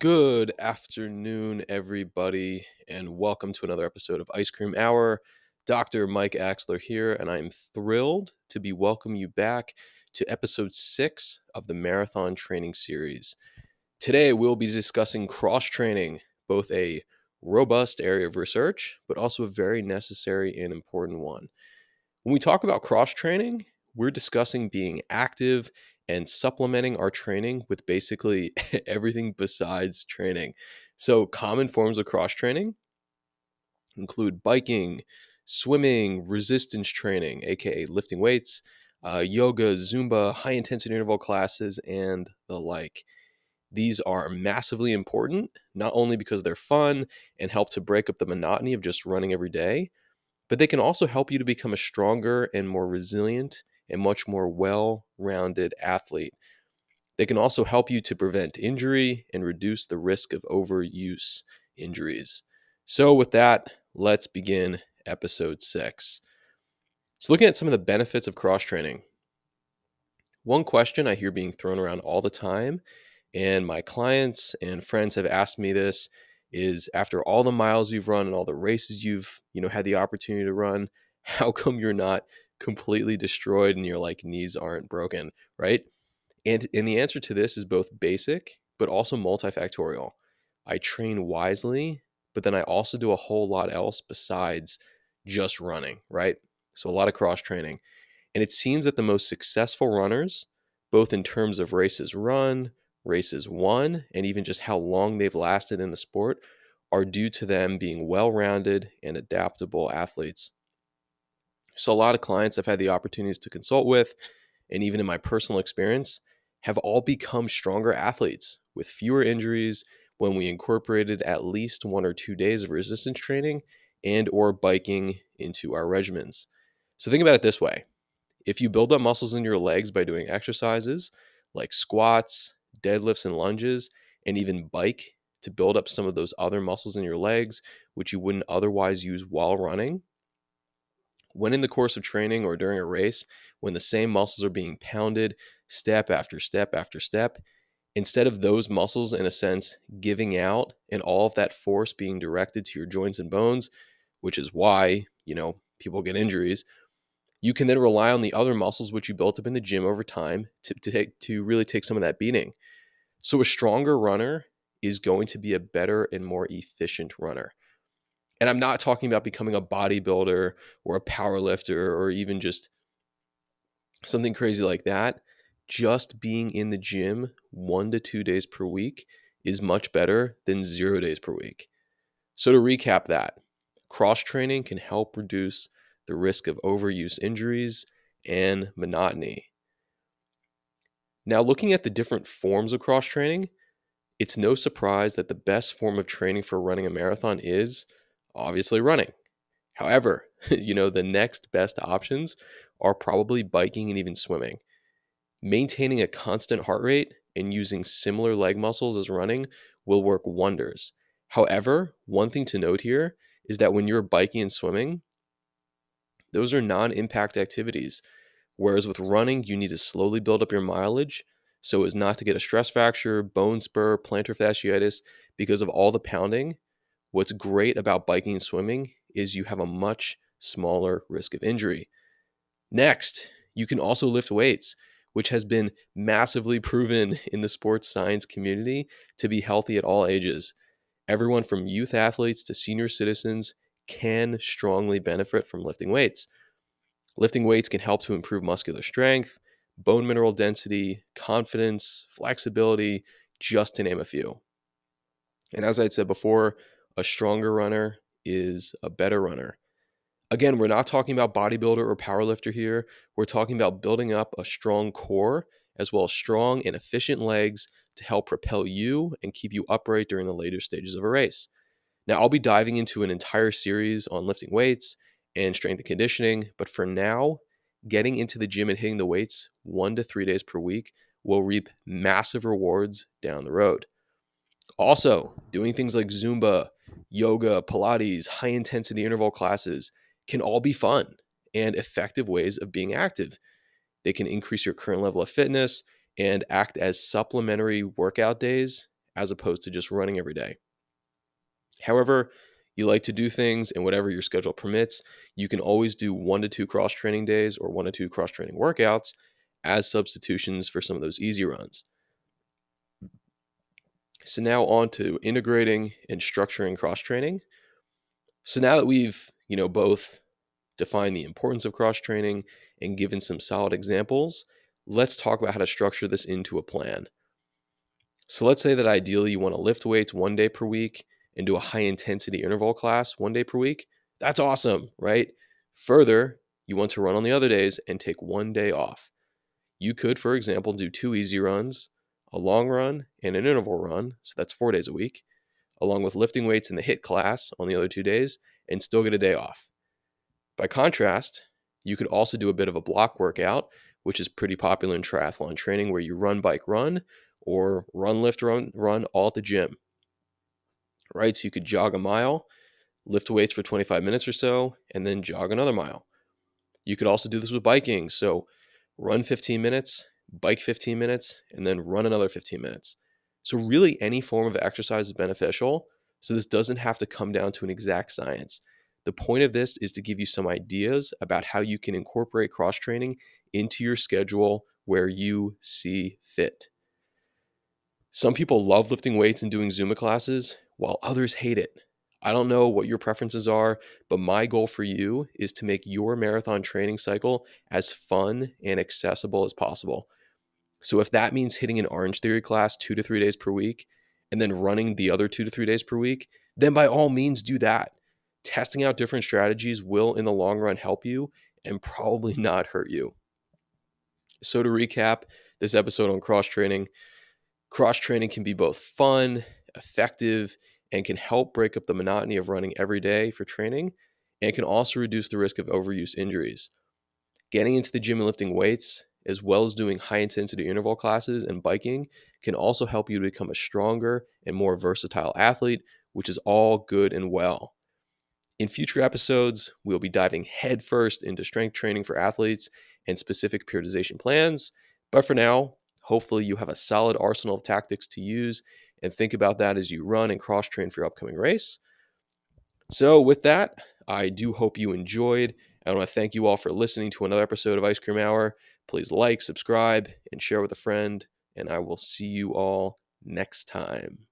Good afternoon, everybody, and welcome to another episode of Ice Cream Hour. Dr. Mike Axler here, and I'm thrilled to be welcoming you back to episode six of the Marathon Training Series. Today, we'll be discussing cross training, both a robust area of research, but also a very necessary and important one. When we talk about cross training, we're discussing being active and supplementing our training with basically everything besides training. So, common forms of cross training include biking, swimming, resistance training, aka lifting weights, uh, yoga, Zumba, high intensity interval classes, and the like. These are massively important, not only because they're fun and help to break up the monotony of just running every day, but they can also help you to become a stronger and more resilient and much more well rounded athlete. They can also help you to prevent injury and reduce the risk of overuse injuries. So, with that, let's begin episode six. So, looking at some of the benefits of cross training, one question I hear being thrown around all the time, and my clients and friends have asked me this is after all the miles you've run and all the races you've you know had the opportunity to run how come you're not completely destroyed and your like knees aren't broken, right? And and the answer to this is both basic but also multifactorial. I train wisely, but then I also do a whole lot else besides just running, right? So a lot of cross training. And it seems that the most successful runners, both in terms of races run, races won, and even just how long they've lasted in the sport, are due to them being well rounded and adaptable athletes. So, a lot of clients I've had the opportunities to consult with, and even in my personal experience, have all become stronger athletes with fewer injuries when we incorporated at least one or two days of resistance training and or biking into our regimens. So think about it this way. If you build up muscles in your legs by doing exercises like squats, deadlifts and lunges and even bike to build up some of those other muscles in your legs which you wouldn't otherwise use while running, when in the course of training or during a race, when the same muscles are being pounded step after step after step, instead of those muscles, in a sense, giving out and all of that force being directed to your joints and bones, which is why, you know, people get injuries, you can then rely on the other muscles which you built up in the gym over time to, to, take, to really take some of that beating. So a stronger runner is going to be a better and more efficient runner. And I'm not talking about becoming a bodybuilder or a power lifter or even just something crazy like that. Just being in the gym one to two days per week is much better than zero days per week. So, to recap that, cross training can help reduce the risk of overuse injuries and monotony. Now, looking at the different forms of cross training, it's no surprise that the best form of training for running a marathon is obviously running. However, you know, the next best options are probably biking and even swimming. Maintaining a constant heart rate and using similar leg muscles as running will work wonders. However, one thing to note here is that when you're biking and swimming, those are non impact activities. Whereas with running, you need to slowly build up your mileage so as not to get a stress fracture, bone spur, plantar fasciitis because of all the pounding What's great about biking and swimming is you have a much smaller risk of injury. Next, you can also lift weights, which has been massively proven in the sports science community to be healthy at all ages. Everyone from youth athletes to senior citizens can strongly benefit from lifting weights. Lifting weights can help to improve muscular strength, bone mineral density, confidence, flexibility, just to name a few. And as I said before, a stronger runner is a better runner. Again, we're not talking about bodybuilder or powerlifter here. We're talking about building up a strong core as well as strong and efficient legs to help propel you and keep you upright during the later stages of a race. Now, I'll be diving into an entire series on lifting weights and strength and conditioning, but for now, getting into the gym and hitting the weights one to three days per week will reap massive rewards down the road. Also, doing things like Zumba, yoga, Pilates, high intensity interval classes can all be fun and effective ways of being active. They can increase your current level of fitness and act as supplementary workout days as opposed to just running every day. However, you like to do things and whatever your schedule permits, you can always do one to two cross training days or one to two cross training workouts as substitutions for some of those easy runs. So now on to integrating and structuring cross training. So now that we've, you know, both defined the importance of cross training and given some solid examples, let's talk about how to structure this into a plan. So let's say that ideally you want to lift weights one day per week and do a high intensity interval class one day per week. That's awesome, right? Further, you want to run on the other days and take one day off. You could, for example, do two easy runs, a long run, and an interval run. So that's four days a week, along with lifting weights in the HIIT class on the other two days, and still get a day off. By contrast, you could also do a bit of a block workout, which is pretty popular in triathlon training, where you run, bike, run, or run, lift, run, run all at the gym. Right? So you could jog a mile, lift weights for 25 minutes or so, and then jog another mile. You could also do this with biking. So run 15 minutes, bike 15 minutes, and then run another 15 minutes. So, really, any form of exercise is beneficial. So, this doesn't have to come down to an exact science. The point of this is to give you some ideas about how you can incorporate cross training into your schedule where you see fit. Some people love lifting weights and doing Zumba classes, while others hate it. I don't know what your preferences are, but my goal for you is to make your marathon training cycle as fun and accessible as possible. So if that means hitting an Orangetheory class two to three days per week and then running the other two to three days per week, then by all means do that. Testing out different strategies will, in the long run, help you and probably not hurt you. So, to recap this episode on cross training, cross training can be both fun, effective, and can help break up the monotony of running every day for training and can also reduce the risk of overuse injuries. Getting into the gym and lifting weights, as well as doing high intensity interval classes and biking, can also help you to become a stronger and more versatile athlete, which is all good and well. In future episodes, we'll be diving headfirst into strength training for athletes and specific periodization plans. But for now, hopefully, you have a solid arsenal of tactics to use and think about that as you run and cross train for your upcoming race. So, with that, I do hope you enjoyed. I want to thank you all for listening to another episode of Ice Cream Hour. Please like, subscribe, and share with a friend. And I will see you all next time.